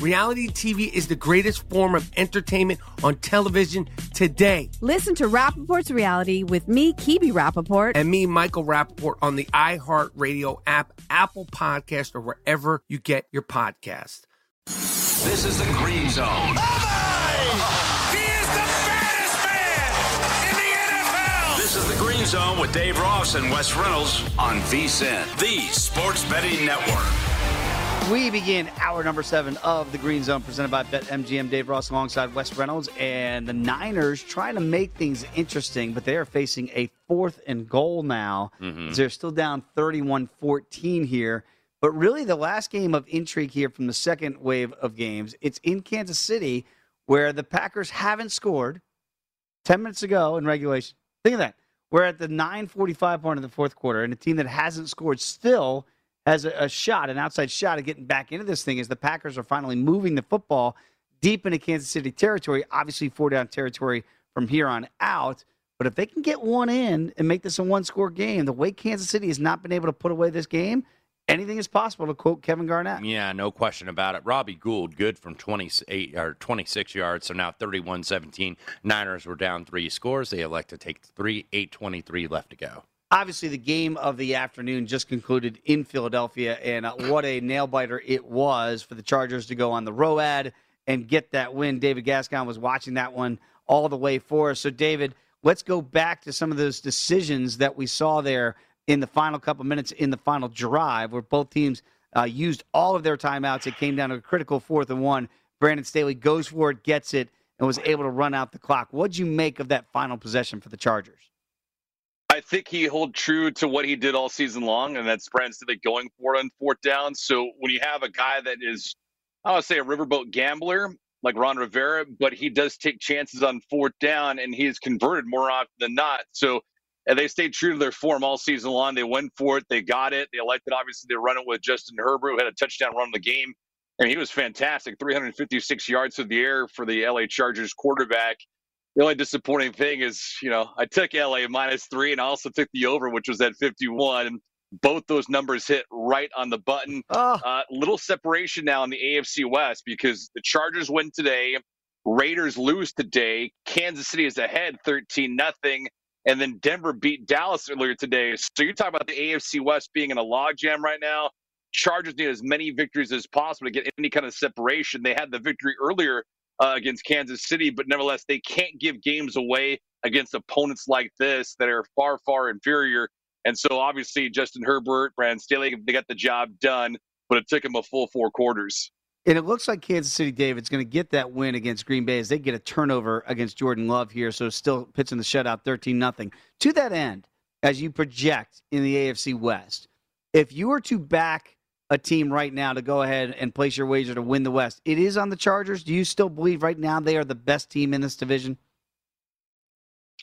Reality TV is the greatest form of entertainment on television today. Listen to Rappaport's Reality with me, Kibi Rappaport. And me, Michael Rappaport, on the iHeartRadio app, Apple Podcast, or wherever you get your podcast. This is the Green Zone. Oh he is the baddest man in the NFL. This is the Green Zone with Dave Ross and Wes Reynolds on VSIN, the Sports Betting Network. We begin hour number seven of the Green Zone presented by BetMGM. Dave Ross alongside Wes Reynolds and the Niners trying to make things interesting, but they are facing a fourth and goal now. Mm-hmm. They're still down 31 14 here. But really, the last game of intrigue here from the second wave of games, it's in Kansas City where the Packers haven't scored 10 minutes ago in regulation. Think of that. We're at the 945 point of the fourth quarter, and a team that hasn't scored still has a, a, shot, an outside shot at getting back into this thing as the Packers are finally moving the football deep into Kansas City territory. Obviously, four down territory from here on out. But if they can get one in and make this a one score game, the way Kansas City has not been able to put away this game, anything is possible to quote Kevin Garnett. Yeah, no question about it. Robbie Gould, good from 28 or 26 yards, so now 31-17. Niners were down three scores. They elect to take three, 8:23 left to go. Obviously, the game of the afternoon just concluded in Philadelphia, and uh, what a nail biter it was for the Chargers to go on the road and get that win. David Gascon was watching that one all the way for us. So, David, let's go back to some of those decisions that we saw there in the final couple minutes in the final drive, where both teams uh, used all of their timeouts. It came down to a critical fourth and one. Brandon Staley goes for it, gets it, and was able to run out the clock. What'd you make of that final possession for the Chargers? I think he held true to what he did all season long, and that's Staley going for it on fourth down. So when you have a guy that is, I to say a riverboat gambler like Ron Rivera, but he does take chances on fourth down, and he's converted more often than not. So and they stayed true to their form all season long. They went for it. They got it. They elected, obviously, to run it with Justin Herbert, who had a touchdown run in the game. And he was fantastic 356 yards through the air for the LA Chargers quarterback. The only disappointing thing is, you know, I took LA minus three and I also took the over, which was at 51. Both those numbers hit right on the button. Oh. Uh, little separation now in the AFC West because the Chargers win today. Raiders lose today. Kansas City is ahead 13 nothing. And then Denver beat Dallas earlier today. So you're talking about the AFC West being in a logjam right now. Chargers need as many victories as possible to get any kind of separation. They had the victory earlier uh, against Kansas City, but nevertheless, they can't give games away against opponents like this that are far, far inferior. And so, obviously, Justin Herbert, Brandon Staley, they got the job done, but it took them a full four quarters. And it looks like Kansas City, David's going to get that win against Green Bay as they get a turnover against Jordan Love here. So still pitching the shutout 13 nothing. To that end, as you project in the AFC West, if you were to back a team right now to go ahead and place your wager to win the West, it is on the Chargers. Do you still believe right now they are the best team in this division?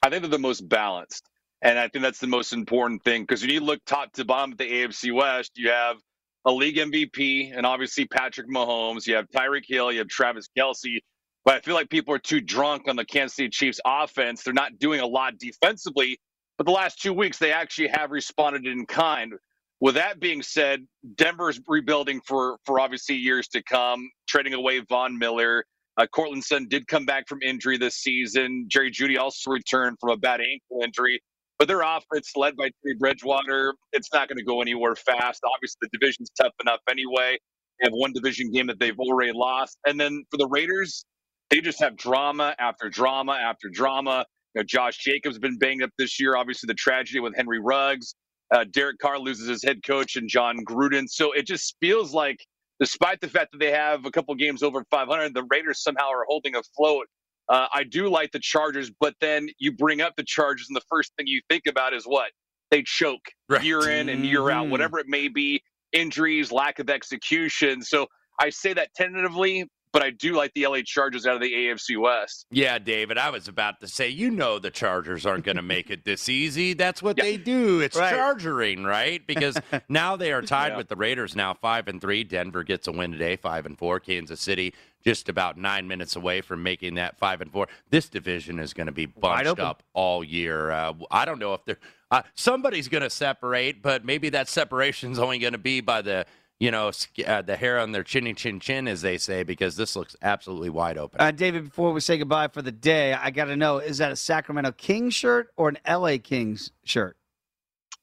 I think they're the most balanced. And I think that's the most important thing because when you look top to bottom at the AFC West, you have a league MVP and obviously Patrick Mahomes. You have Tyreek Hill, you have Travis Kelce. But I feel like people are too drunk on the Kansas City Chiefs offense. They're not doing a lot defensively. But the last two weeks, they actually have responded in kind. With that being said, Denver's rebuilding for for obviously years to come, trading away Von Miller. Uh, Courtland Sutton did come back from injury this season. Jerry Jeudy also returned from a bad ankle injury. But their offense, led by Teddy Bridgewater, it's not going to go anywhere fast. Obviously, the division's tough enough anyway. They have one division game that they've already lost. And then for the Raiders, they just have drama after drama after drama. You know, Josh Jacobs has been banged up this year. Obviously, the tragedy with Henry Ruggs. Uh, Derek Carr loses his head coach and Jon Gruden. So it just feels like, despite the fact that they have a couple games over 500, the Raiders somehow are holding afloat. Uh, I do like the Chargers, but then you bring up the Chargers, and the first thing you think about is what they choke right. year in and year out, Mm-hmm. whatever it may be, injuries, lack of execution. So I say that tentatively, but I do like the LA Chargers out of the AFC West. Yeah, David, I was about to say, you know, the Chargers aren't going to make it this easy. That's what they do. It's Right. chargering, right? Because now they are tied Yeah. with the Raiders now five and three. Denver gets a win today, five and four. Kansas City just about nine minutes away from making that five and four. This division is going to be bunched up all year. Uh, I don't know if they're uh, somebody's going to separate, but maybe that separation's only going to be by the you know uh, the hair on their chinny chin chin, as they say, because this looks absolutely wide open. Uh, David, before we say goodbye for the day, I got to know is that a Sacramento Kings shirt or an LA Kings shirt?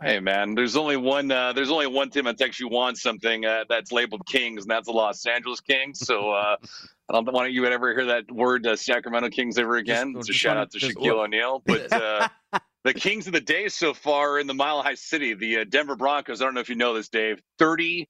Hey man, there's only one. Uh, there's only one team that actually wants something uh, that's labeled Kings, and that's the Los Angeles Kings. So uh, I don't want you would ever hear that word uh, Sacramento Kings ever again. it's a just shout wanna- out to Shaquille O'Neal. But uh, the Kings of the day so far are in the Mile High City, the uh, Denver Broncos. I don't know if you know this, Dave. Thirty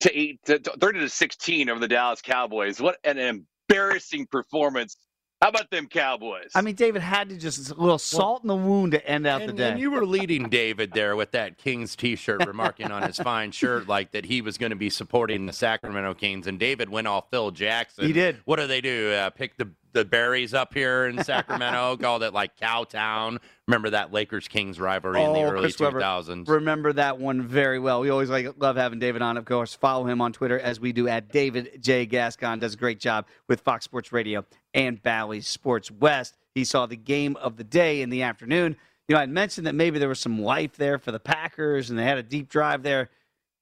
to eight, to, to- thirty to sixteen over the Dallas Cowboys. What an embarrassing performance! How about them Cowboys? I mean, David had to just a little salt in the wound to end out the day. and you were leading David there with that Kings T-shirt, remarking on his fine shirt, like that he was going to be supporting the Sacramento Kings. And David went off Phil Jackson. He did. What do they do? Uh, pick the the berries up here in Sacramento, called it like Cowtown. Remember that Lakers Kings rivalry in the Oh, early 2000s? Remember that one very well. We always like love having David on. Of course, follow him on Twitter as we do at David J Gascon. Does a great job with Fox Sports Radio and Bally Sports West. He saw the game of the day in the afternoon. You know, I mentioned that maybe there was some life there for the Packers, and they had a deep drive there.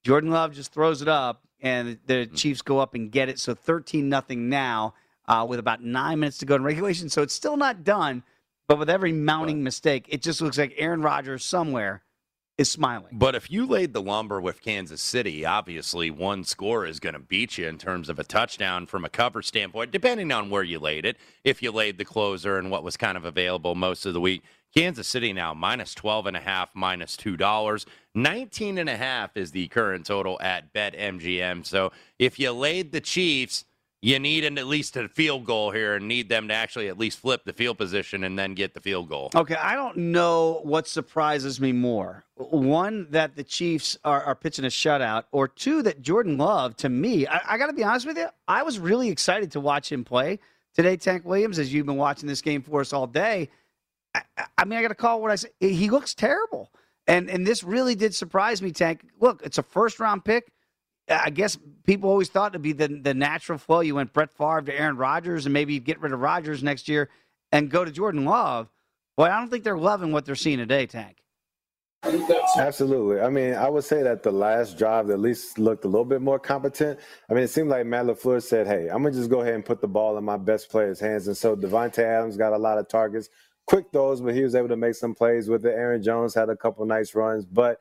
Jordan Love just throws it up, and the mm. Chiefs go up and get it. So thirteen nothing now, uh, with about nine minutes to go in regulation. So it's still not done. But with every mounting mistake, it just looks like Aaron Rodgers somewhere is smiling. But if you laid the lumber with Kansas City, obviously one score is going to beat you in terms of a touchdown from a cover standpoint, depending on where you laid it. If you laid the closer and what was kind of available most of the week, Kansas City now minus 12 and a half, minus $2. 19 and a half is the current total at BetMGM. So if you laid the Chiefs, you need an, at least a field goal here and need them to actually at least flip the field position and then get the field goal. Okay, I don't know what surprises me more. One, that the Chiefs are, are pitching a shutout, or two, that Jordan Love, to me, I, I got to be honest with you, I was really excited to watch him play today. Tank Williams, as you've been watching this game for us all day, I, I- mean, I got to call what I say. He looks terrible. And, and this really did surprise me, Tank. Look, it's a first round pick. I guess people always thought it'd be the, the natural flow. You went Brett Favre to Aaron Rodgers, and maybe get rid of Rodgers next year and go to Jordan Love. Boy, I don't think they're loving what they're seeing today, Tank. Absolutely. I mean, I would say that the last drive at least looked a little bit more competent. I mean, it seemed like Matt LaFleur said, hey, I'm going to just go ahead and put the ball in my best player's hands. And so Davante Adams got a lot of targets, quick throws, but he was able to make some plays with it. Aaron Jones had a couple nice runs. But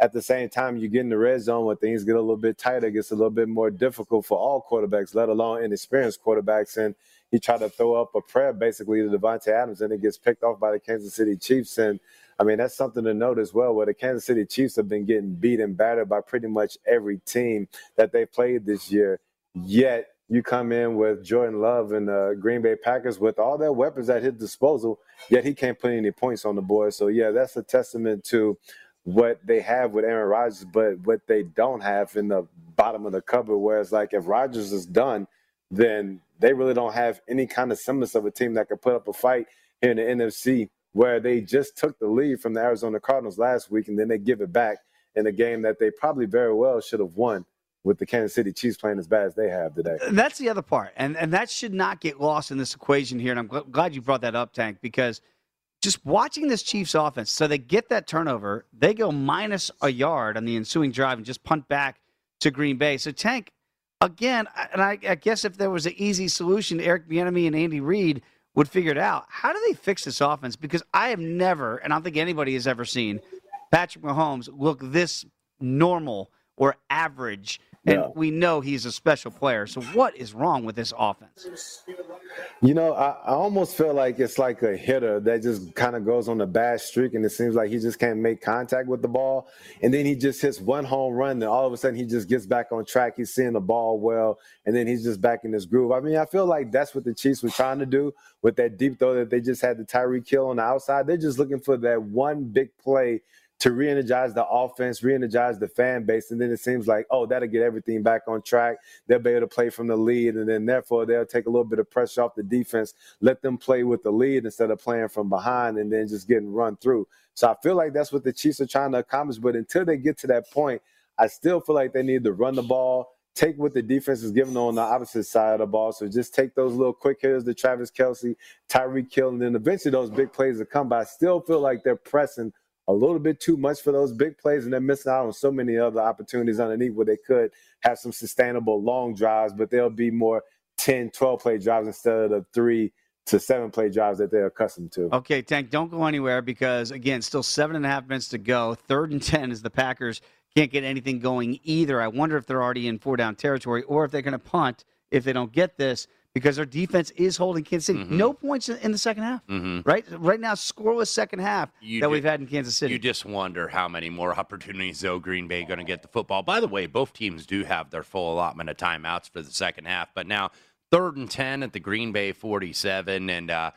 at the same time, you get in the red zone when things get a little bit tighter, it gets a little bit more difficult for all quarterbacks, let alone inexperienced quarterbacks. And he tried to throw up a prayer basically to Davante Adams, and it gets picked off by the Kansas City Chiefs. And I mean, that's something to note as well, where the Kansas City Chiefs have been getting beat and battered by pretty much every team that they played this year. Yet you come in with Jordan Love and the Green Bay Packers with all their weapons at his disposal, yet he can't put any points on the board. So yeah, that's a testament to what they have with Aaron Rodgers, but what they don't have in the bottom of the cupboard. Whereas like if Rodgers is done, then they really don't have any kind of semblance of a team that could put up a fight here in the NFC, where they just took the lead from the Arizona Cardinals last week and then they give it back in a game that they probably very well should have won with the Kansas City Chiefs playing as bad as they have today. Uh, that's the other part, and and that should not get lost in this equation here. And I'm gl- glad you brought that up, Tank, because just watching this Chiefs offense, so they get that turnover, they go minus a yard on the ensuing drive and just punt back to Green Bay. So Tank, again, and I, I guess if there was an easy solution, Eric Bieniemy and Andy Reid would figure it out. How do they fix this offense? Because I have never, and I don't think anybody has ever seen Patrick Mahomes look this normal or average and No. we know he's a special player. So what is wrong with this offense? You know, I, I almost feel like it's like a hitter that just kind of goes on a bad streak, and it seems like he just can't make contact with the ball. And then he just hits one home run, and all of a sudden he just gets back on track. He's seeing the ball well, and then he's just back in his groove. I mean, I feel like that's what the Chiefs were trying to do with that deep throw that they just had the Tyreek Hill on the outside. They're just looking for that one big play to re-energize the offense, re-energize the fan base, and then it seems like, oh, that'll get everything back on track. They'll be able to play from the lead, and then therefore they'll take a little bit of pressure off the defense, let them play with the lead instead of playing from behind and then just getting run through. So I feel like that's what the Chiefs are trying to accomplish. But until they get to that point, I still feel like they need to run the ball, take what the defense is giving on the opposite side of the ball. So just take those little quick hitters to Travis Kelce, Tyreek Hill, and then eventually those big plays will come. But I still feel like they're pressing a little bit too much for those big plays, and they're missing out on so many other opportunities underneath where they could have some sustainable long drives, but they'll be more 10, 12 play drives instead of the three to seven play drives that they're accustomed to. Okay, Tank, don't go anywhere because again, still seven and a half minutes to go. Third and ten is the Packers can't get anything going either. I wonder if they're already in four down territory or if they're going to punt if they don't get this because their defense is holding Kansas City. Mm-hmm. No points in, the second half. Mhm. Right, right now, scoreless second half You that ju- we've had in Kansas City. You just wonder how many more opportunities though Green Bay going to get the football. By the way, both teams do have their full allotment of timeouts for the second half, but now third and ten at the Green Bay forty-seven, and uh,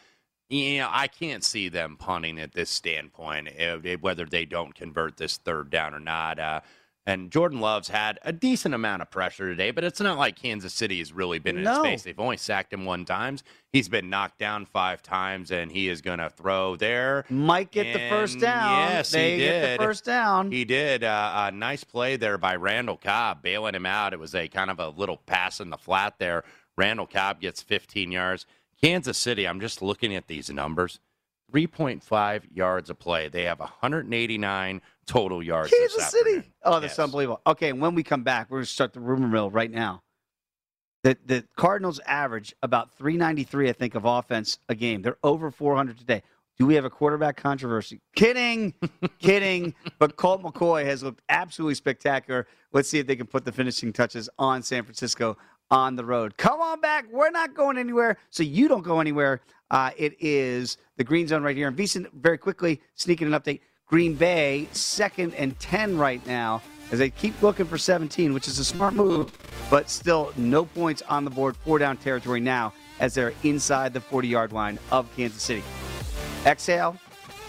you know I can't see them punting at this standpoint, eh, whether they don't convert this third down or not. Uh, and Jordan Love's had a decent amount of pressure today, but it's not like Kansas City has really been in his face. They've only sacked him one times. He's been knocked down five times, and he is going to throw there. Might get the first down. Yes, they he get did. the first down. He did. Uh, a nice play there by Randall Cobb, bailing him out. It was a kind of a little pass in the flat there. Randall Cobb gets 15 yards. Kansas City, I'm just looking at these numbers. 3.5 yards a play. They have 189 total yards. Kansas City. Oh, that's unbelievable. Okay, and when we come back, we're going to start the rumor mill right now. The, the Cardinals average about 393, I think, of offense a game. They're over 400 today. Do we have a quarterback controversy? Kidding, kidding. But Colt McCoy has looked absolutely spectacular. Let's see if they can put the finishing touches on San Francisco on the road. Come on back. We're not going anywhere, so you don't go anywhere. Uh, it is the green zone right here. And Beeson, very quickly, sneaking an update. Green Bay, second and 10 right now, as they keep looking for 17, which is a smart move, but still no points on the board. Four down territory now as they're inside the 40 yard line of Kansas City. Exhale,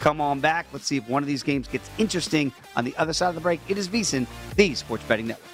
come on back. Let's see if one of these games gets interesting on the other side of the break. It is VSIN, the Sports Betting Network.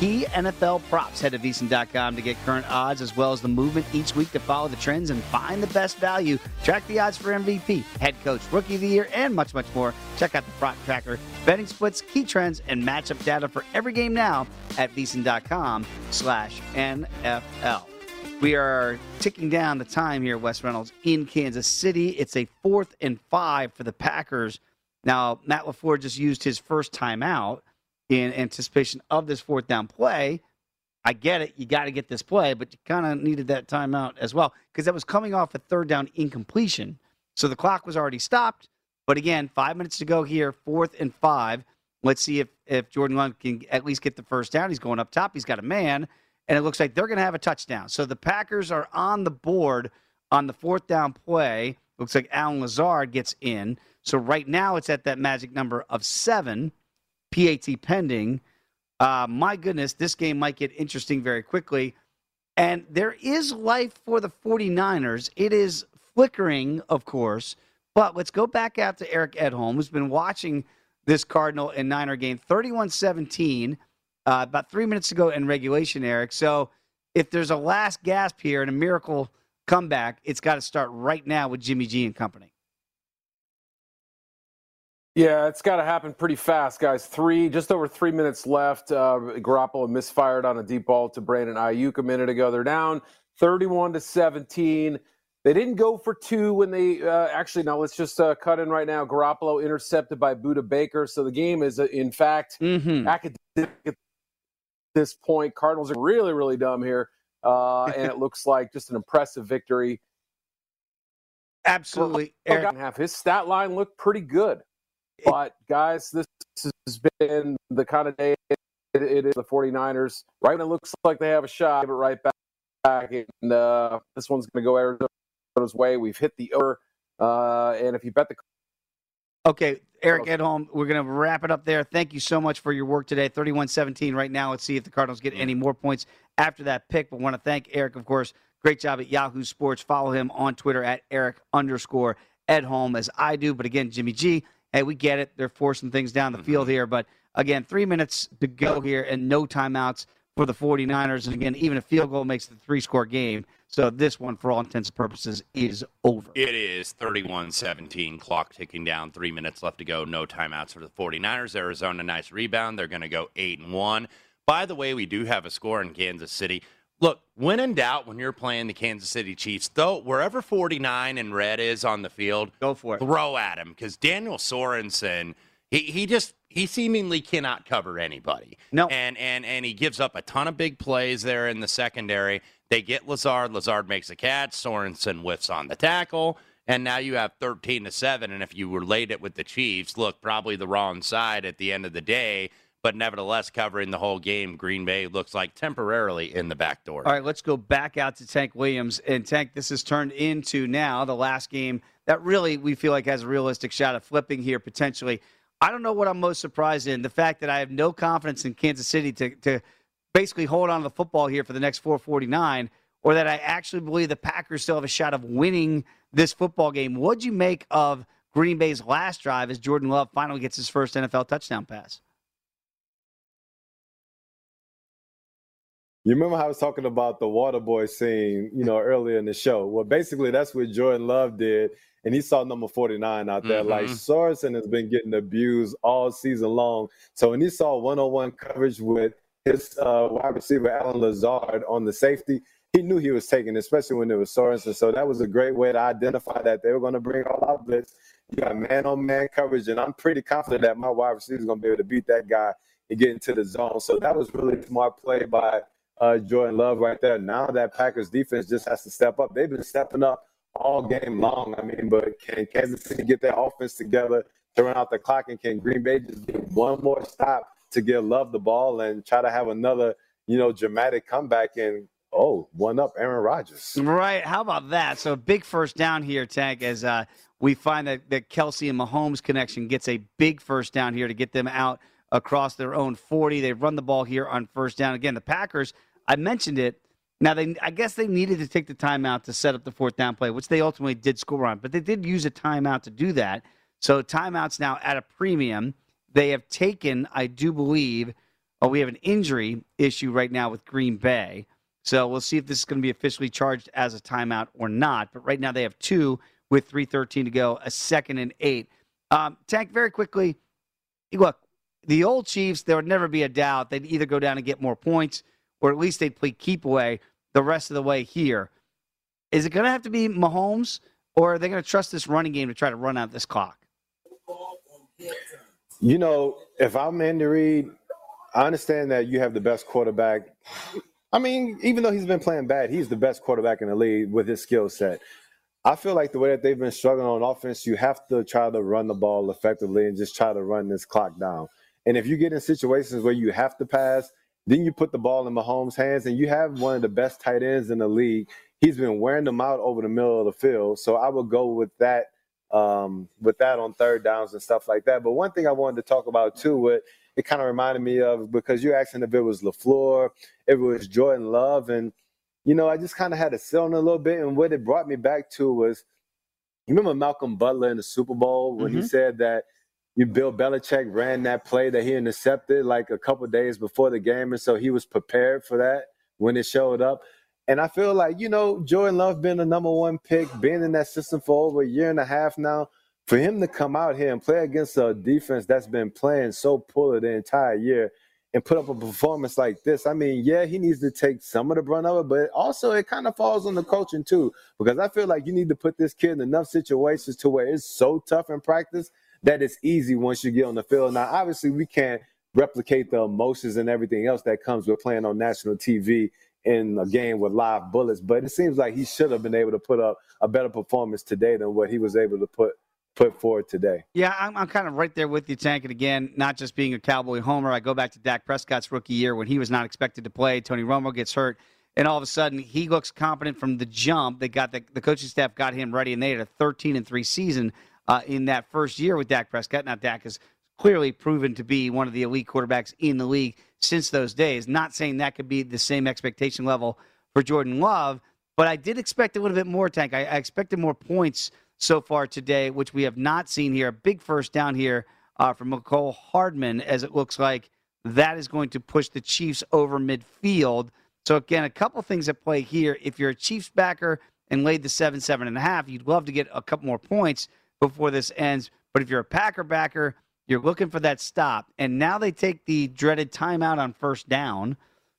Key NFL props. Head to VSiN.com to get current odds as well as the movement each week to follow the trends and find the best value. Track the odds for MVP, head coach, rookie of the year, and much, much more. Check out the prop tracker, betting splits, key trends, and matchup data for every game now at VSiN.com slash NFL. We are ticking down the time here, Wes Reynolds, in Kansas City. It's a fourth and five for the Packers. Now, Matt LaFleur just used his first timeout in anticipation of this fourth down play. I get it. You got to get this play, but you kind of needed that timeout as well because that was coming off a third down incompletion. So the clock was already stopped. But again, five minutes to go here, fourth and five. Let's see if, if Jordan Love can at least get the first down. He's going up top. He's got a man, and it looks like they're going to have a touchdown. So the Packers are on the board on the fourth down play. Looks like Allen Lazard gets in. So right now it's at that magic number of seven. PAT pending. Uh, my goodness, this game might get interesting very quickly. And there is life for the 49ers. It is flickering, of course. But let's go back out to Eric Edholm, who's been watching this Cardinal and Niner game 31 17, uh, about three minutes ago in regulation, Eric. So if there's a last gasp here and a miracle comeback, it's got to start right now with Jimmy G and company. Yeah, it's got to happen pretty fast, guys. Three, just over three minutes left. Uh, Garoppolo misfired on a deep ball to Brandon Aiyuk a minute ago. They're down 31 to 17. They didn't go for two when they uh, actually. Now let's just uh, cut in right now. Garoppolo intercepted by Budda Baker, so the game is uh, in fact academic at this point. Cardinals are really, really dumb here, uh, and it looks like just an impressive victory. Absolutely. Eric. Half his stat line looked pretty good. But guys, this has been the kind of day it, it is the 49ers. Right when it looks like they have a shot, give it right back. And uh, this one's going to go Arizona's way. We've hit the over. Uh, and if you bet the Okay, Eric Edholm, we're going to wrap it up there. Thank you so much for your work today. 31 17 right now. Let's see if the Cardinals get any more points after that pick. But want to thank Eric, of course. Great job at Yahoo Sports. Follow him on Twitter at Eric underscore Edholm as I do. But again, Jimmy G, hey, we get it. They're forcing things down the field mm-hmm. here. But again, three minutes to go here and no timeouts for the 49ers. And again, even a field goal makes the three score game. So this one, for all intents and purposes, is over. It is 31 17, clock ticking down, three minutes left to go. No timeouts for the 49ers. Arizona, nice rebound. They're going to go 8 and 1. By the way, we do have a score in Kansas City. Look, when in doubt, when you're playing the Kansas City Chiefs, though, wherever 49 and red is on the field, go for it. Throw at him because Daniel Sorensen, he, he just he seemingly cannot cover anybody. No, and and and he gives up a ton of big plays there in the secondary. They get Lazard. Lazard makes a catch. Sorensen whiffs on the tackle. And now you have 13 to 7. And if you relate it with the Chiefs, look, probably the wrong side at the end of the day. But nevertheless, covering the whole game, Green Bay looks like temporarily in the back door. All right, let's go back out to Tank Williams. And Tank, this has turned into now the last game that really we feel like has a realistic shot of flipping here potentially. I don't know what I'm most surprised in the fact that I have no confidence in Kansas City to, to basically hold on to the football here for the next 449 or that I actually believe the Packers still have a shot of winning this football game. What'd you make of Green Bay's last drive as Jordan Love finally gets his first NFL touchdown pass? You remember how I was talking about the water boy scene, you know, earlier in the show? Well, basically, that's what Jordan Love did, and he saw number 49 out there. Mm-hmm. Like Sorensen has been getting abused all season long. So when he saw one on one coverage with his uh, wide receiver, Allen Lazard, on the safety, he knew he was taking, especially when it was Sorensen. So that was a great way to identify that they were going to bring all out blitz. You got man on man coverage, and I'm pretty confident that my wide receiver is going to be able to beat that guy and get into the zone. So that was really smart play by uh, Jordan Love right there. Now that Packers defense just has to step up. They've been stepping up all game long. I mean, but can Kansas City get their offense together to run out the clock, and can Green Bay just get one more stop to give Love the ball and try to have another, you know, dramatic comeback and oh, one up Aaron Rodgers. Right. How about that? So big first down here, Tank, as uh, we find that, that Kelce and Mahomes connection gets a big first down here to get them out across their own 40. They've run the ball here on first down. Again, the Packers, I mentioned it. Now they I guess they needed to take the timeout to set up the fourth down play, which they ultimately did score on, but they did use a timeout to do that. So timeouts now at a premium. They have taken, I do believe, oh, we have an injury issue right now with Green Bay. So we'll see if this is going to be officially charged as a timeout or not. But right now they have two with 3.13 to go, a second and eight. Um, Tank, very quickly, look, the old Chiefs, there would never be a doubt they'd either go down and get more points or at least they'd play keep away the rest of the way here. Is it going to have to be Mahomes or are they going to trust this running game to try to run out this clock? You know, if I'm Andy Reid, I understand that you have the best quarterback. I mean, even though he's been playing bad, he's the best quarterback in the league with his skill set. I feel like the way that they've been struggling on offense, you have to try to run the ball effectively and just try to run this clock down. And if you get in situations where you have to pass, then you put the ball in Mahomes' hands, and you have one of the best tight ends in the league. He's been wearing them out over the middle of the field, so I would go with that, um, with that on third downs and stuff like that. But one thing I wanted to talk about too, what it kind of reminded me of, because you're asking if it was Lafleur, if it was Jordan Love, and you know, I just kind of had to sit on a little bit. And what it brought me back to was, you remember Malcolm Butler in the Super Bowl when mm-hmm. he said that you Bill Belichick ran that play that he intercepted like a couple days before the game, and so he was prepared for that when it showed up. And I feel like you know Jordan Love being the number one pick, being in that system for over a year and a half now, for him to come out here and play against a defense that's been playing so poorly the entire year and put up a performance like this. I mean, yeah, he needs to take some of the brunt of it, but also it kind of falls on the coaching too, because I feel like you need to put this kid in enough situations to where it's so tough in practice that is easy once you get on the field. Now, obviously, we can't replicate the emotions and everything else that comes with playing on national TV in a game with live bullets. But it seems like he should have been able to put up a better performance today than what he was able to put put forward today. Yeah, I'm, I'm kind of right there with you, Tank. And again, not just being a Cowboy homer, I go back to Dak Prescott's rookie year when he was not expected to play. Tony Romo gets hurt, and all of a sudden he looks competent from the jump. They got the, the coaching staff got him ready, and they had a 13 and three season uh, in that first year with Dak Prescott. Now Dak has clearly proven to be one of the elite quarterbacks in the league since those days. Not saying that could be the same expectation level for Jordan Love, but I did expect a little bit more, Tank. I, I expected more points so far today, which we have not seen here. A big first down here uh, from Mecole Hardman, as it looks like that is going to push the Chiefs over midfield. So again, a couple things at play here. If you're a Chiefs backer and laid the seven, seven and a half, you'd love to get a couple more points before this ends. But if you're a Packer backer, you're looking for that stop. And now they take the dreaded timeout on first down.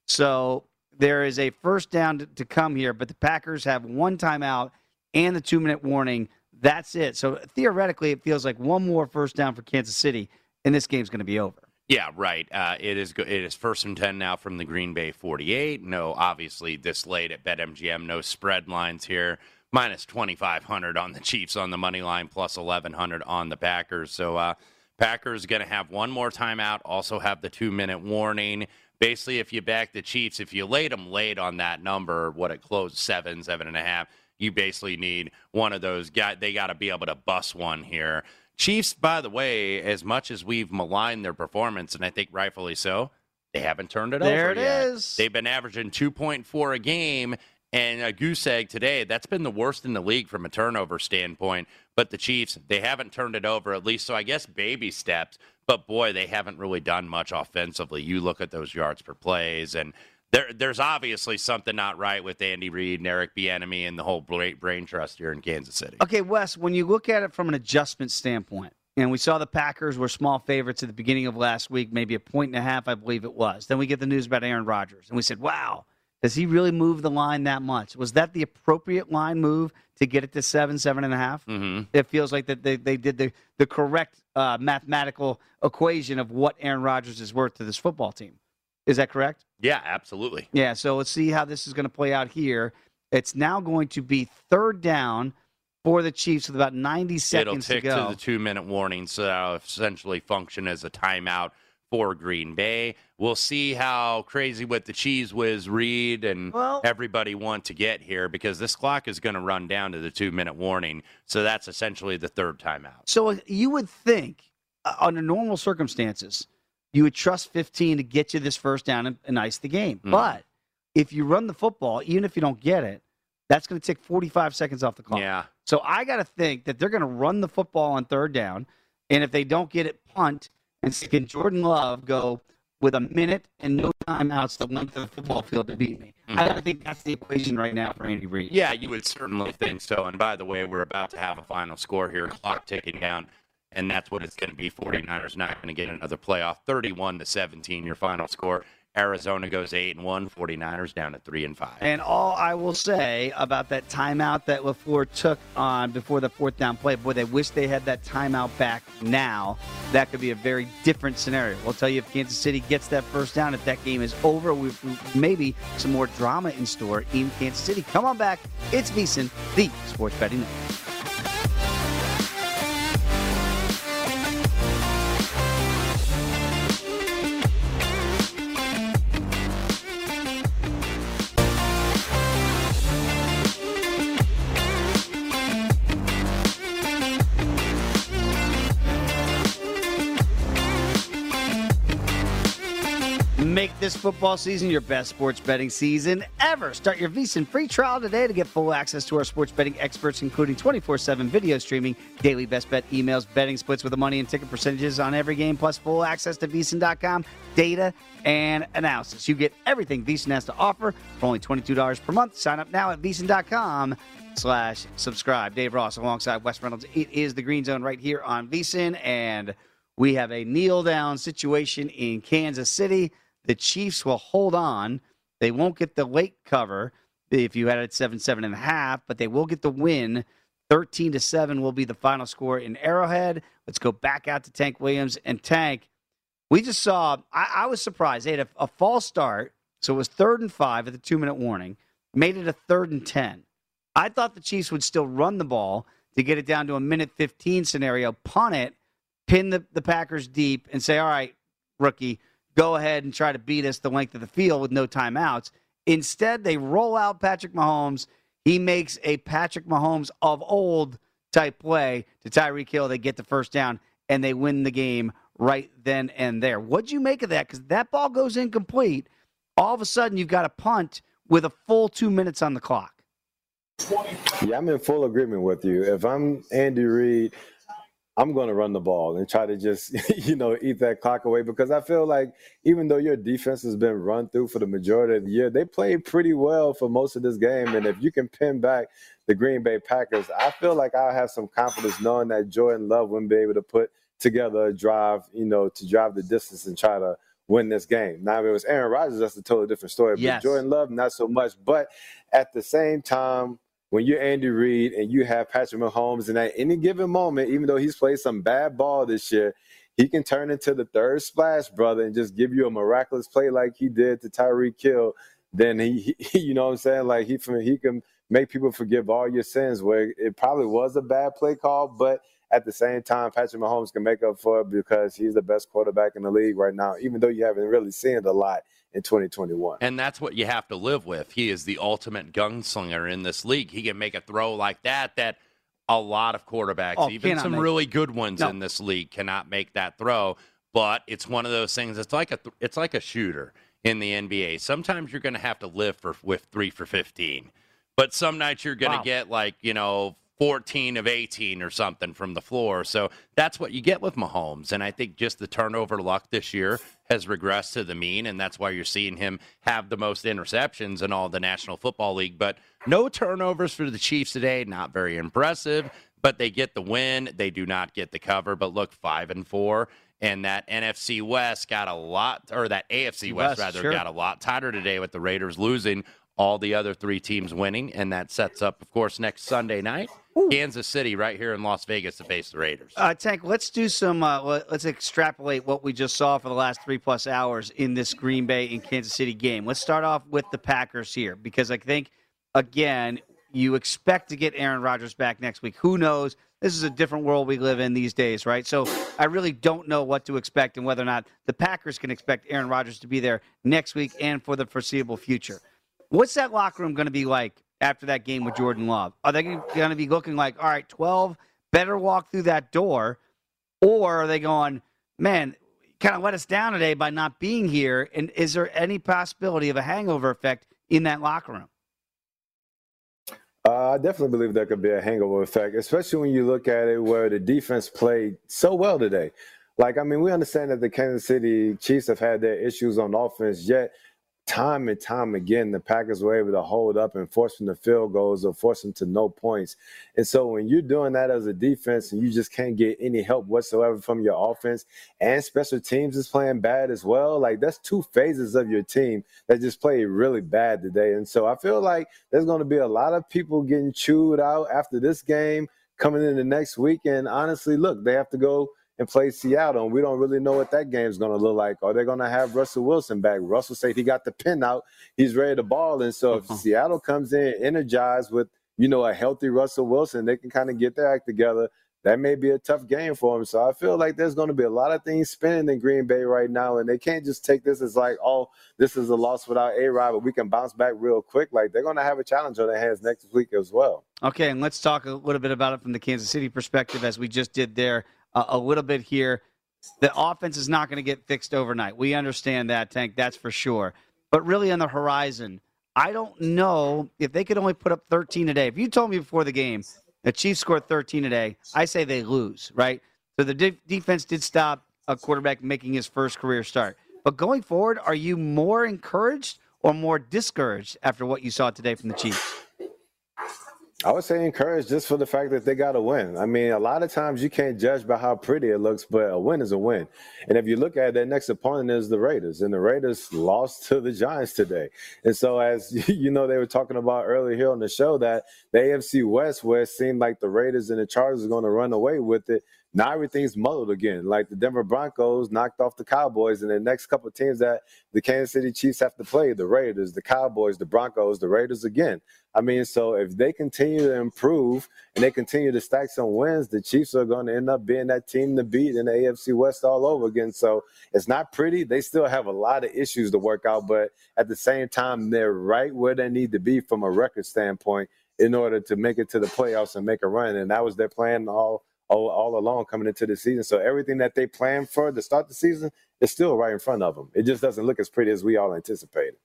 So there is a first down to, come here, but the Packers have one timeout and the two minute warning. That's it. So theoretically, it feels like one more first down for Kansas City, and this game's going to be over. Yeah, right. Uh, it is. It is first and ten now from the Green Bay 48. No, obviously this late at BetMGM, no spread lines here. Minus 2,500 on the Chiefs on the money line, plus 1,100 on the Packers. So uh, Packers going to have one more timeout. Also have the two minute warning. Basically, if you back the Chiefs, if you laid them late on that number, what it closed seven, seven and a half, you basically need one of those guys. They got to be able to bust one here. Chiefs, by the way, as much as we've maligned their performance, and I think rightfully so, they haven't turned it There over it yet. is. They've been averaging 2.4 a game, and a goose egg today. That's been the worst in the league from a turnover standpoint. But the Chiefs, they haven't turned it over, at least. So I guess baby steps. But boy, they haven't really done much offensively. You look at those yards per plays, and there, there's obviously something not right with Andy Reid and Eric Bieniemy and the whole brain trust here in Kansas City. Okay, Wes, when you look at it from an adjustment standpoint, and we saw the Packers were small favorites at the beginning of last week, maybe a point and a half, I believe it was. Then we get the news about Aaron Rodgers, and we said, wow, does he really move the line that much? Was that the appropriate line move to get it to seven, seven and a half? Mm-hmm. It feels like that they, they did the, the correct uh, mathematical equation of what Aaron Rodgers is worth to this football team. Is that correct? Yeah, absolutely. Yeah, so let's see how this is going to play out here. It's now going to be third down for the Chiefs with about 90 seconds It'll seconds to tick to, the two minute warning, so that'll essentially function as a timeout for Green Bay. We'll see how crazy with the Cheez Whiz Reid and Well- everybody want to get here because this clock is going to run down to the two minute warning. So that's essentially the third timeout. So uh, you would think, uh, under normal circumstances, you would trust 15 to get you this first down and, and ice the game. Mhm. But if you run the football, even if you don't get it, that's going to take 45 seconds off the clock. Yeah. So I got to think that they're going to run the football on third down, and if they don't get it, punt. And can Jordan Love go with a minute and no timeouts the length of the football field to beat me? I gotta think that's the equation right now for Andy Reid. Yeah, you would certainly think so. And by the way, we're about to have a final score here, clock ticking down, and that's what it's going to be. 49ers not going to get another playoff. 31 to 17, your final score. Arizona goes 8 and 1, 49ers down to 3 and 5. And all I will say about that timeout that LaFleur took on before the fourth down play, boy, they wish they had that timeout back now. That could be a very different scenario. We'll tell you if Kansas City gets that first down, if that game is over, we maybe some more drama in store in Kansas City. Come on back. It's VSiN, the Sports Betting Network. This football season your best sports betting season ever. Start your VSiN free trial today to get full access to our sports betting experts, including 24 7 video streaming, daily best bet emails, betting splits with the money and ticket percentages on every game, plus full access to VSiN.com, data, and analysis. You get everything VSiN has to offer for only $22 per month. Sign up now at VSiN.com slash subscribe. Dave Ross alongside Wes Reynolds. It is the Green Zone right here on VSiN, and we have a kneel down situation in Kansas City. The Chiefs will hold on. They won't get the late cover if you had it at seven, seven and a half, but they will get the win. 13 to 7 will be the final score in Arrowhead. Let's go back out to Tank Williams. And Tank, we just saw, I, I was surprised. They had a, a false start, So it was third and five at the two minute warning, made it a third and 10. I thought the Chiefs would still run the ball to get it down to a minute 15 scenario, punt it, pin the, the Packers deep, and say, all right, rookie, go ahead and try to beat us the length of the field with no timeouts. Instead, they roll out Patrick Mahomes. He makes a Patrick Mahomes of old type play to Tyreek Hill. They get the first down and they win the game right then and there. What'd you make of that? Because that ball goes incomplete. All of a sudden, you've got a punt with a full two minutes on the clock. Yeah, I'm in full agreement with you. If I'm Andy Reid, I'm going to run the ball and try to just, you know, eat that clock away because I feel like even though your defense has been run through for the majority of the year, they played pretty well for most of this game. And if you can pin back the Green Bay Packers, I feel like I'll have some confidence knowing that Jordan Love wouldn't be able to put together a drive, you know, to drive the distance and try to win this game. Now, if it was Aaron Rodgers, that's a totally different story. Yes. But Jordan Love, not so much. But at the same time, when you're Andy Reid and you have Patrick Mahomes, and at any given moment, even though he's played some bad ball this year, he can turn into the third splash brother and just give you a miraculous play like he did to Tyreek Hill. Then he, he you know what I'm saying? Like he he can make people forgive all your sins. Where it probably was a bad play call, but at the same time, Patrick Mahomes can make up for it because he's the best quarterback in the league right now. Even though you haven't really seen it a lot in 2021. And that's what you have to live with. He is the ultimate gunslinger in this league. He can make a throw like that that a lot of quarterbacks, Oh, even some make really it. good ones No. in this league, cannot make that throw. But it's one of those things. It's like a th- it's like a shooter in the NBA. Sometimes you're going to have to live for with three for 15, but some nights you're going to Wow. get like you know 14 of 18 or something from the floor. So that's what you get with Mahomes. And I think just the turnover luck this year has regressed to the mean. And that's why you're seeing him have the most interceptions in all the National Football League. But no turnovers for the Chiefs today. Not very impressive, but they get the win. They do not get the cover. But look, five and four. And that NFC West got a lot, or that AFC West, West, rather, sure. got a lot tighter today with the Raiders losing all the other three teams winning, and that sets up, of course, next Sunday night, Kansas City right here in Las Vegas to face the Raiders. Uh, Tank, let's do some. Uh, let- let's extrapolate what we just saw for the last three plus hours in this Green Bay and Kansas City game. Let's start off with the Packers here because I think, again, you expect to get Aaron Rodgers back next week. Who knows? This is a different world we live in these days, right? So I really don't know what to expect and whether or not the Packers can expect Aaron Rodgers to be there next week and for the foreseeable future. What's that locker room going to be like after that game with Jordan Love? Are they going to be looking like, all right, 12, better walk through that door? Or are they going, man, kind of let us down today by not being here? And is there any possibility of a hangover effect in that locker room? Uh, I definitely believe there could be a hangover effect, especially when you look at it where the defense played so well today. Like, I mean, we understand that the Kansas City Chiefs have had their issues on offense, yet time and time again, the Packers were able to hold up and force them to field goals or force them to no points. And so when you're doing that as a defense and you just can't get any help whatsoever from your offense and special teams is playing bad as well, like that's two phases of your team that just played really bad today. And so I feel like there's going to be a lot of people getting chewed out after this game coming in the next week. And honestly, look, they have to go and play Seattle, and we don't really know what that game's going to look like. Are they going to have Russell Wilson back? Russell said he got the pin out, he's ready to ball, and so if Seattle comes in energized with you know a healthy Russell Wilson, they can kind of get their act together. That may be a tough game for them. So I feel like there's going to be a lot of things spinning in Green Bay right now, and they can't just take this as like, oh, this is a loss without A Rod, but we can bounce back real quick. Like they're going to have a challenge on their hands next week as well. Okay, and let's talk a little bit about it from the Kansas City perspective, as we just did there a little bit here. The offense is not going to get fixed overnight. We understand that, Tank, that's for sure. But really, on the horizon, I don't know if they could only put up 13 a day. If you told me before the game the Chiefs scored 13 a day, I say they lose, right? So the de- defense did stop a quarterback making his first career start. But going forward, are you more encouraged or more discouraged after what you saw today from the Chiefs? I would say encouraged just for the fact that they got a win. I mean, a lot of times you can't judge by how pretty it looks, but a win is a win. And if you look at it, their next opponent is the Raiders, and the Raiders lost to the Giants today. And so, as you know, they were talking about earlier here on the show that the AFC West, where it seemed like the Raiders and the Chargers are going to run away with it, now everything's muddled again. Like the Denver Broncos knocked off the Cowboys, and the next couple teams that the Kansas City Chiefs have to play the Raiders, the Cowboys, the Broncos, the Raiders again. I mean, so if they continue to improve and they continue to stack some wins, the Chiefs are going to end up being that team to beat in the AFC West all over again. So it's not pretty. They still have a lot of issues to work out, but at the same time, they're right where they need to be from a record standpoint in order to make it to the playoffs and make a run. And that was their plan all all, all along coming into the season. So everything that they planned for to start the season is still right in front of them. It just doesn't look as pretty as we all anticipated.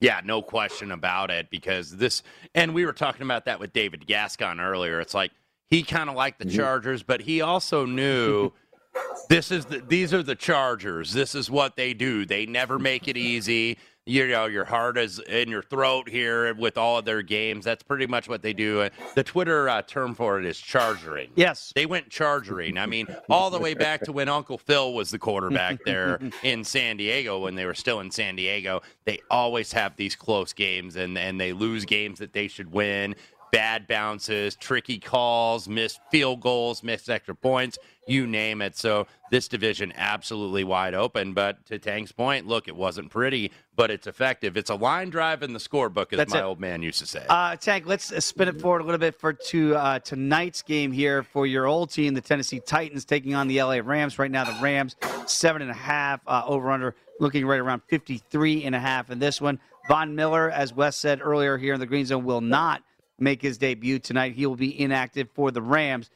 Yeah, no question about it. Because this, and we were talking about that with David Gascon earlier. It's like he kind of liked the Mm-hmm. Chargers, but he also knew this is the, these are the Chargers. This is what they do. They never make it easy. You know, your heart is in your throat here with all of their games. That's pretty much what they do. The Twitter uh, term for it is chargering. Yes. They went chargering. I mean, all the way back to when Uncle Phil was the quarterback there in San Diego when they were still in San Diego. They always have these close games and, and they lose games that they should win. Bad bounces, tricky calls, missed field goals, missed extra points, you name it. So this division absolutely wide open. But to Tank's point, look, it wasn't pretty, but it's effective. It's a line drive in the scorebook, as That's my it. old man used to say. Uh, Tank, let's spin it forward a little bit for to uh, tonight's game here for your old team, the Tennessee Titans, taking on the LA Rams. Right now, the Rams seven and a half uh, over under, looking right around 53 and a half in this one. Von Miller, as Wes said earlier here in the Green Zone, will not make his debut tonight. He will be inactive for the Rams.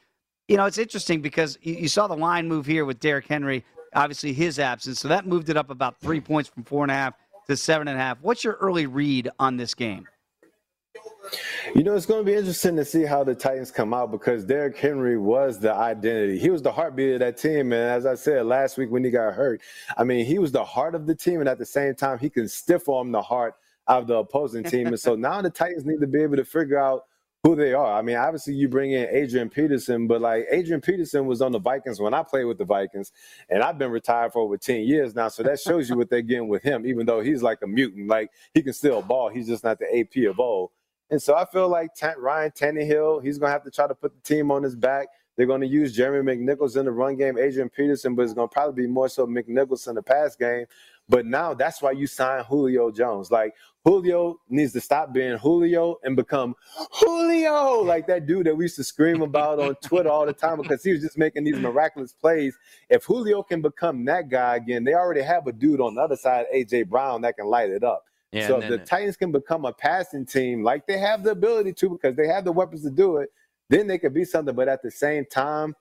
You know, it's interesting because you, saw the line move here with Derrick Henry, obviously his absence. So that moved it up about three points from four and a half to seven and a half. What's your early read on this game? You know, it's going to be interesting to see how the Titans come out because Derrick Henry was the identity. He was the heartbeat of that team. And as I said last week when he got hurt, I mean, he was the heart of the team. And at the same time, he can stiff arm the heart of the opposing team. And so now the Titans need to be able to figure out who they are. I mean, obviously you bring in Adrian Peterson, but like Adrian Peterson was on the Vikings when I played with the Vikings, and I've been retired for over 10 years now. So that shows you what they're getting with him, even though he's like a mutant. Like he can still ball. He's just not the AP of old. And so I feel like Tan- Ryan Tannehill, he's going to have to try to put the team on his back. They're going to use Jeremy McNichols in the run game, Adrian Peterson, but it's going to probably be more so McNichols in the pass game. But now that's why you sign Julio Jones. Like Julio needs to stop being Julio and become Julio, like that dude that we used to scream about on Twitter all the time because he was just making these miraculous plays. If Julio can become that guy again, they already have a dude on the other side, AJ Brown, that can light it up. Yeah, so if the Titans can become a passing team, like they have the ability to, because they have the weapons to do it, then they could be something. But at the same time,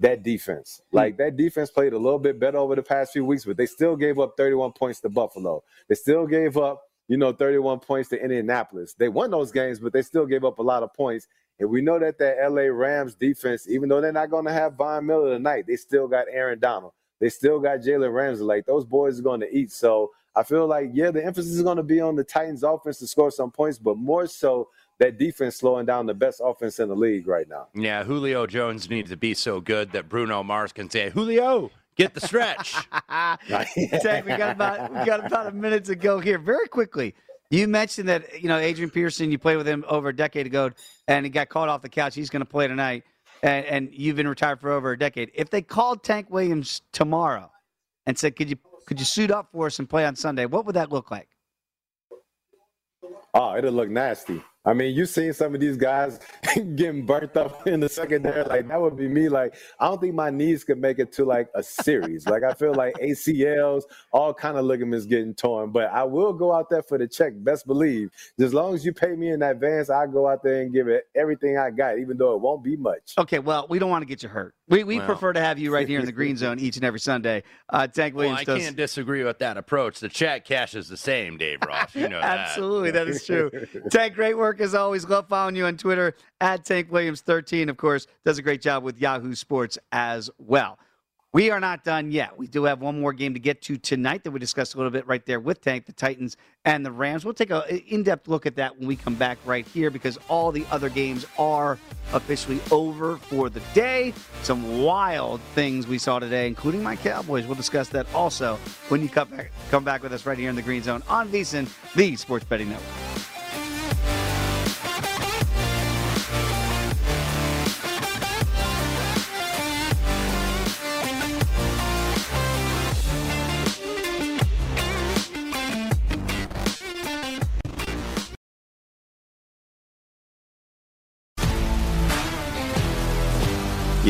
that defense, hmm. like that defense played a little bit better over the past few weeks, but they still gave up 31 points to Buffalo. They still gave up, you know, 31 points to Indianapolis. They won those games, but they still gave up a lot of points. And we know that that LA Rams defense, even though they're not going to have Von Miller tonight, they still got Aaron Donald. They still got Jalen Ramsey. Like those boys are going to eat. So I feel like, yeah, the emphasis is going to be on the Titans offense to score some points, but more so that defense slowing down the best offense in the league right now. Yeah, Julio Jones needs to be so good that Bruno Mars can say, Julio, get the stretch. Tank, we got about we got about a minute to go here. Very quickly, you mentioned that you know Adrian Peterson. You played with him over a decade ago, and he got called off the couch. He's going to play tonight, and, and you've been retired for over a decade. If they called Tank Williams tomorrow and said, "Could you could you suit up for us and play on Sunday?" What would that look like? Oh, it'll look nasty. I mean, you seen some of these guys getting burnt up in the secondary. Like that would be me. Like I don't think my knees could make it to like a series. like I feel like ACLs, all kind of ligaments getting torn. But I will go out there for the check. Best believe. As long as you pay me in advance, I go out there and give it everything I got, even though it won't be much. Okay, well, we don't want to get you hurt. We we Well. prefer to have you right here in the green zone each and every Sunday. Uh, Tank well, Williams I does. can't disagree with that approach. The chat cash is the same, Dave Ross. You know that. Absolutely, that is true. Tank, great work as always. Love following you on Twitter at Tank Williams 13. Of course, does a great job with Yahoo Sports as well. We are not done yet. We do have one more game to get to tonight that we discussed a little bit right there with Tank, the Titans and the Rams. We'll take an in-depth look at that when we come back right here because all the other games are officially over for the day. Some wild things we saw today, including my Cowboys. We'll discuss that also when you come back, come back with us right here in the Green Zone on VSiN, the Sports Betting Network.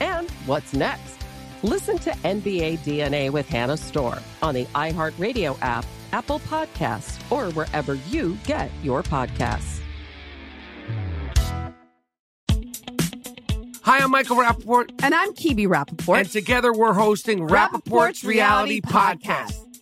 And what's next? Listen to NBA DNA with Hannah Storm on the iHeartRadio app, Apple Podcasts, or wherever you get your podcasts. Hi, I'm Michael Rapaport. And I'm Kibi Rapaport. And together we're hosting Rapaport's, Reality, Podcast.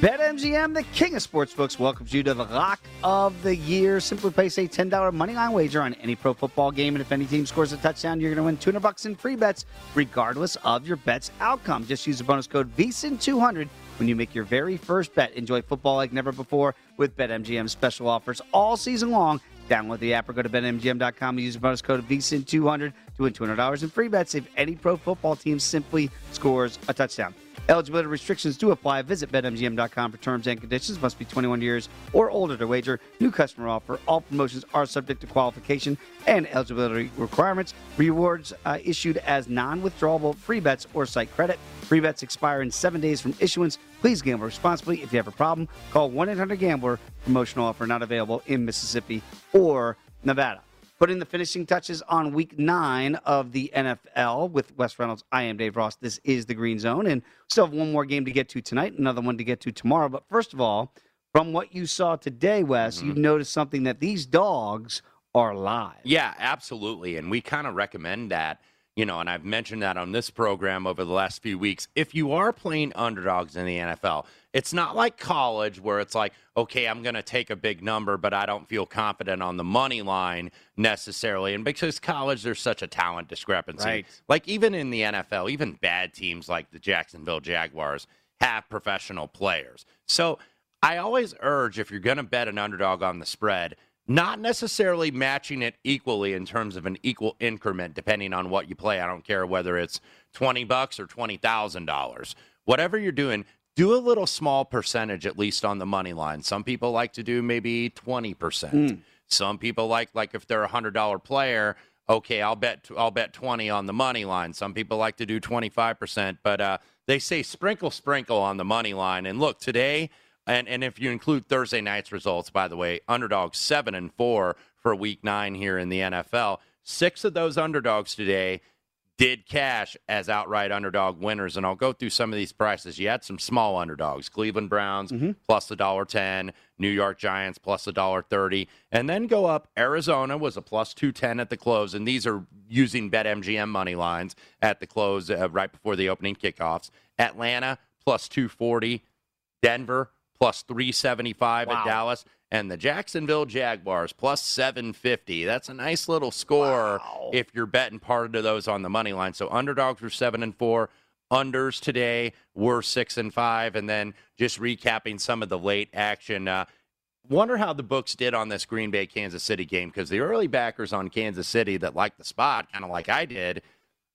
BetMGM, the king of sportsbooks, welcomes you to the lock of the year. Simply place a $10 moneyline wager on any pro football game, and if any team scores a touchdown, you're going to win 200 bucks in free bets, regardless of your bet's outcome. Just use the bonus code VSIN200 when you make your very first bet. Enjoy football like never before with BetMGM special offers all season long. Download the app or go to betmgm.com and use the bonus code VSIN200 to win $200 in free bets if any pro football team simply scores a touchdown. Eligibility restrictions do apply. Visit BetMGM.com for terms and conditions. Must be 21 years or older to wager. New customer offer. All promotions are subject to qualification and eligibility requirements. Rewards uh, issued as non-withdrawable free bets or site credit. Free bets expire in seven days from issuance. Please gamble responsibly. If you have a problem, call 1-800-GAMBLER. Promotional offer not available in Mississippi or Nevada putting the finishing touches on week nine of the NFL with Wes Reynolds. I am Dave Ross. This is the Green Zone, and still have one more game to get to tonight, another one to get to tomorrow. But first of all, from what you saw today, Wes, mm-hmm. you've noticed something that these dogs are live. Yeah, absolutely. And we kind of recommend that, you know, and I've mentioned that on this program over the last few weeks. If you are playing underdogs in the NFL, it's not like college where it's like, okay, I'm going to take a big number, but I don't feel confident on the money line necessarily. And because college, there's such a talent discrepancy. Right. Like even in the NFL, even bad teams like the Jacksonville Jaguars have professional players. So I always urge if you're going to bet an underdog on the spread, not necessarily matching it equally in terms of an equal increment depending on what you play. I don't care whether it's 20 bucks or $20,000. Whatever you're doing, do a little small percentage at least on the money line. Some people like to do maybe 20%. Some people like like if they're a $100 player, okay, I'll bet I'll bet 20 on the money line. Some people like to do 25%, but uh, they say sprinkle sprinkle on the money line. And look, today and and if you include Thursday night's results, by the way, underdogs 7 and 4 for week 9 here in the NFL. 6 of those underdogs today did cash as outright underdog winners. And I'll go through some of these prices. You had some small underdogs, Cleveland Browns plus a dollar ten, New York Giants plus a dollar thirty, and then go up. Arizona was a plus two ten at the close, and these are using BetMGM money lines at the close uh, right before the opening kickoffs. Atlanta plus two forty, Denver plus three seventy five at Dallas. And the Jacksonville Jaguars plus 750. That's a nice little score if you're betting part of those on the money line. So underdogs were seven and four. Unders today were six and five. And then just recapping some of the late action. Uh, wonder how the books did on this Green Bay Kansas City game because the early backers on Kansas City that liked the spot, kind of like I did,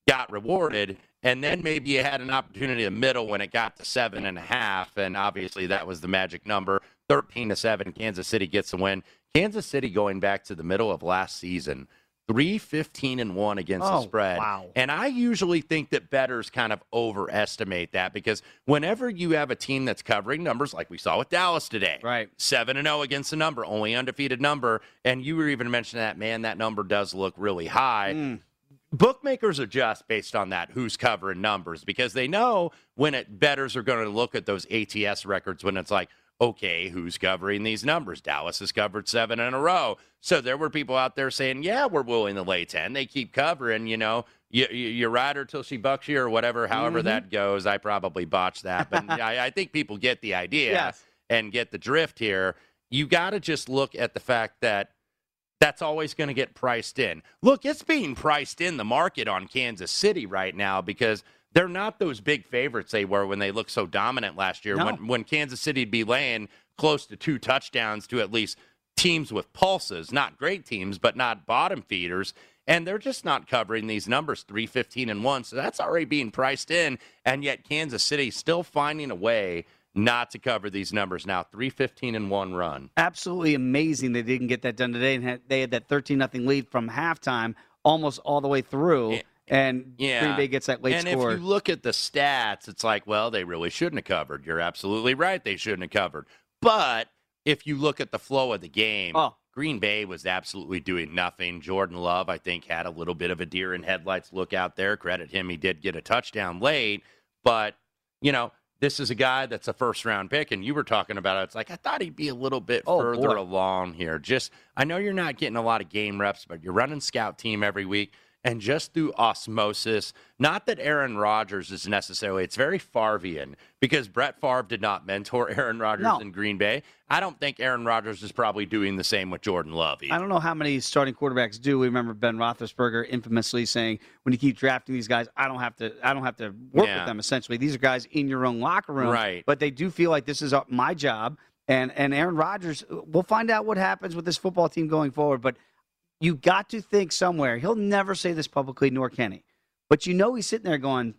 got rewarded. And then maybe you had an opportunity in the middle when it got to seven and a half. And obviously that was the magic number. 13 to 7. Kansas City gets the win. Kansas City going back to the middle of last season. 3 15 and 1 against the Oh, spread. wow. And I usually think that bettors kind of overestimate that because whenever you have a team that's covering numbers like we saw with Dallas today. Right. 7 and 0 against the number, only undefeated number, and you were even mentioning that man that number does look really high Mm. Bookmakers adjust based on that who's covering numbers because they know when it bettors are going to look at those ATS records when it's like okay who's covering these numbers? Dallas has covered 7 in a row. So there were people out there saying yeah we're willing to lay 10 they keep covering you know you, you, you ride her till she bucks you or whatever however Mhm. that goes. I probably botched that but I, I think people get the idea Yes. and get the drift here. You got to just look at the fact that that's always going to get priced in. Look, it's being priced in the market on Kansas City right now because they're not those big favorites they were when they looked so dominant last year. No. When, when Kansas City'd be laying close to two touchdowns to at least teams with pulses, not great teams, but not bottom feeders. And they're just not covering these numbers, 315 and 1. So that's already being priced in. And yet Kansas City still finding a way not to cover these numbers now. 315 and 1 run. Absolutely amazing they didn't get that done today, and had, they had that 13 nothing lead from halftime almost all the way through, and Yeah. Green Bay gets that late and score. if you look at the stats, it's like, well, they really shouldn't have covered. You're absolutely right. They shouldn't have covered. But if you look at the flow of the game, Oh. Green Bay was absolutely doing nothing. Jordan Love, I think, had a little bit of a deer in headlights look out there. Credit him. He did get a touchdown late. But, you know, this is a guy that's a first round pick, and you were talking about it. It's like I thought he'd be a little bit Oh, further boy. along here. Just I know you're not getting a lot of game reps, but you're running scout team every week. And just through osmosis, not that Aaron Rodgers is necessarily, it's very Farvian because Brett Favre did not mentor Aaron Rodgers No. in Green Bay. I don't think Aaron Rodgers is probably doing the same with Jordan Love. either. I don't know how many starting quarterbacks do. We remember Ben Roethlisberger infamously saying, "When you keep drafting these guys, I don't have to. I don't have to work Yeah. with them. Essentially, these are guys in your own locker room, Right. But they do feel like this is my job. And and Aaron Rodgers, we'll find out what happens with this football team going forward. But you got to think somewhere. He'll never say this publicly, nor can he. But you know he's sitting there going,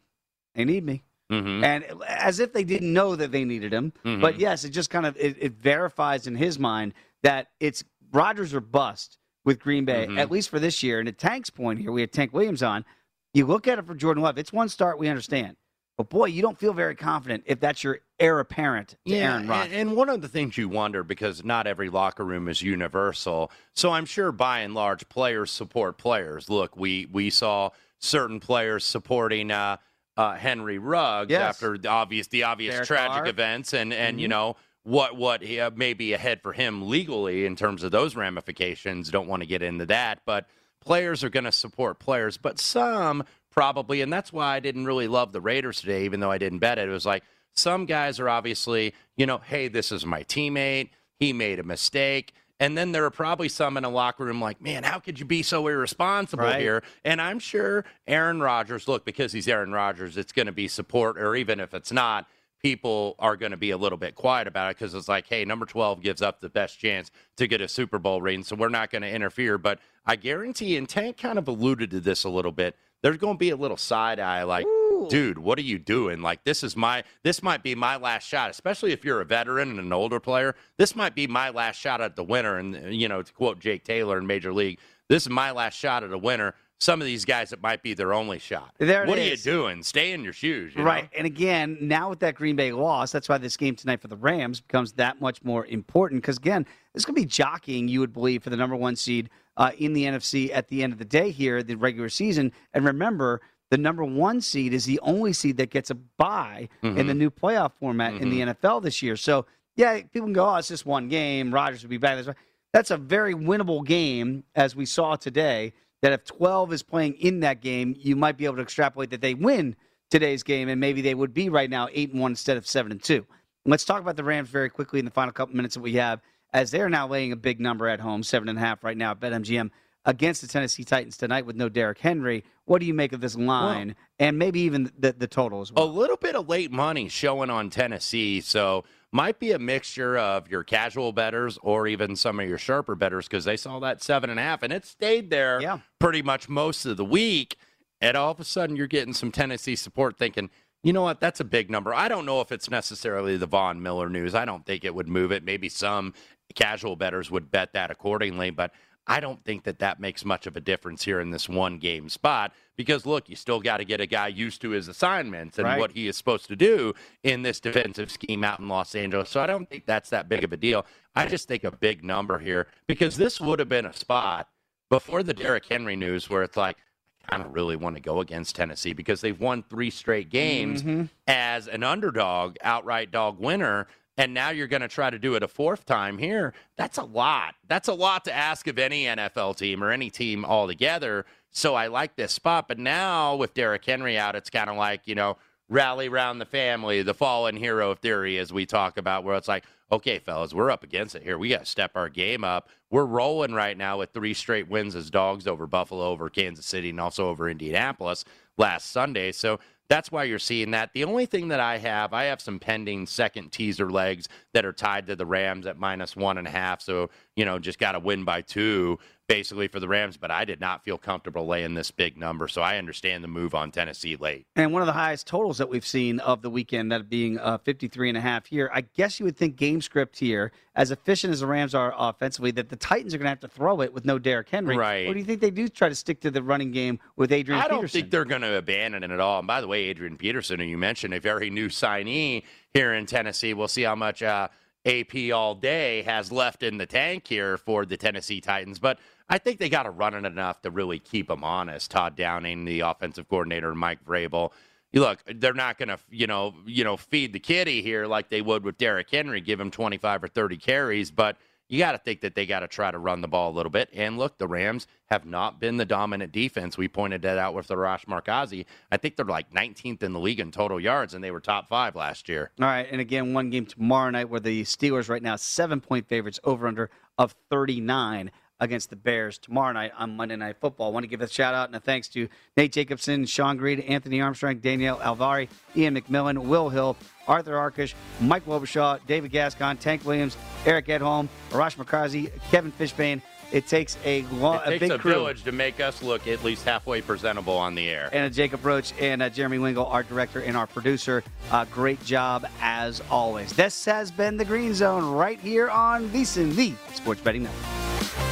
"They need me." Mhm. and as if they didn't know that they needed him. Mhm. But yes, it just kind of it, it verifies in his mind that it's Rodgers or bust with Green Bay, Mhm. at least for this year. And at Tank's point here, we had Tank Williams on. You look at it for Jordan Love. It's one start, we understand. But boy, you don't feel very confident if that's your heir apparent to Aaron Rodgers. And, and one of the things you wonder because not every locker room is universal. So I'm sure by and large players support players. Look, we we saw certain players supporting uh, uh, Henry Ruggs Yes. after the obvious the obvious Derek tragic Carr. events, and and you Mhm. know what what uh, may be ahead for him legally in terms of those ramifications. Don't want to get into that, but players are going to support players, but some probably, and that's why I didn't really love the Raiders today, even though I didn't bet it. It was like some guys are obviously, you know, hey, this is my teammate. He made a mistake. And then there are probably some in a locker room like, man, how could you be so irresponsible Right. here? And I'm sure Aaron Rodgers, look, because he's Aaron Rodgers, it's going to be support, or even if it's not, people are going to be a little bit quiet about it because it's like, hey, number 12 gives up the best chance to get a Super Bowl ring, so we're not going to interfere. But I guarantee, and Tank kind of alluded to this a little bit, there's going to be a little side eye like, dude, what are you doing? Like, this is my, this might be my last shot, especially if you're a veteran and an older player. This might be my last shot at the winner. And, you know, to quote Jake Taylor in Major League, this is my last shot at a winner. Some of these guys, it might be their only shot. There what is. are you doing? Stay in your shoes. you Right. know? And again, now with that Green Bay loss, that's why this game tonight for the Rams becomes that much more important. Because again, this could be jockeying, you would believe, for the number one seed uh, in the NFC at the end of the day here, the regular season. And remember, the number one seed is the only seed that gets a bye in Mhm. the new playoff format in the NFL this year. So, yeah, people can go, oh, it's just one game. Rodgers will be back. That's a very winnable game, as we saw today. That if 12 is playing in that game, you might be able to extrapolate that they win today's game, and maybe they would be right now eight and one instead of seven and two. Let's talk about the Rams very quickly in the final couple minutes that we have, as they're now laying a big number at home, seven and a half right now at BetMGM against the Tennessee Titans tonight with no Derrick Henry. What do you make of this line, and maybe even the, the total as well? A little bit of late money showing on Tennessee, so might be a mixture of your casual betters or even some of your sharper betters because they saw that seven and a half and it stayed there pretty much most of the week. And all of a sudden, you're getting some Tennessee support, thinking, you know what, that's a big number. I don't know if it's necessarily the Von Miller news. I don't think it would move it. Maybe some casual betters would bet that accordingly, but I don't think that that makes much of a difference here in this one game spot because look, you still got to get a guy used to his assignments and Right. what he is supposed to do in this defensive scheme out in Los Angeles. So I don't think that's that big of a deal. I just think a big number here because this would have been a spot before the Derrick Henry news where it's like, I don't really want to go against Tennessee because they've won three straight games Mhm. as an underdog, outright dog winner. And now you're going to try to do it a fourth time here. That's a lot. That's a lot to ask of any NFL team or any team altogether. So I like this spot. But now with Derrick Henry out, it's kind of like, you know, rally round the family, the fallen hero theory, as we talk about, where it's like, okay, fellas, we're up against it here. We got to step our game up. We're rolling right now with three straight wins as dogs over Buffalo, over Kansas City, and also over Indianapolis last Sunday. So that's why you're seeing that. The only thing that I have, I have some pending second teaser legs that are tied to the Rams at minus one and a half. So, you know, just got to win by two basically for the Rams, but I did not feel comfortable laying this big number. So I understand the move on Tennessee late. And one of the highest totals that we've seen of the weekend, that being uh, 53 and a half here. I guess you would think game script here, as efficient as the Rams are offensively, that the Titans are going to have to throw it with no Derrick Henry. Right. Or do you think they do try to stick to the running game with Adrian I don't Peterson? think they're going to abandon it at all. And by the way, Adrian Peterson, who you mentioned, a very new signee here in Tennessee. We'll see how much uh, AP all day has left in the tank here for the Tennessee Titans. But I think they got to run it enough to really keep them honest. Todd Downing, the offensive coordinator, Mike Vrabel. Look, they're not going to, you know, you know, feed the kitty here like they would with Derrick Henry, give him 25 or 30 carries, but you got to think that they got to try to run the ball a little bit. And look, the Rams have not been the dominant defense. We pointed that out with Arash Markazi. I think they're like 19th in the league in total yards, and they were top five last year. All right, and again, one game tomorrow night where the Steelers right now seven point favorites over under of 39 against the Bears tomorrow night on Monday Night Football. I want to give a shout out and a thanks to Nate Jacobson, Sean Greed, Anthony Armstrong, Danielle Alvari, Ian McMillan, Will Hill, Arthur Arkish, Mike Wobeshaw, David Gascon, Tank Williams, Eric Edholm, Arash Markazi, Kevin Fishbain. It takes a, long, It takes big a crew. village to make us look at least halfway presentable on the air. and Jacob Roach and Jeremy Wingle, our director and our producer. Uh, great job as always. This has been the Green Zone right here on VSIN, the Sports Betting Network.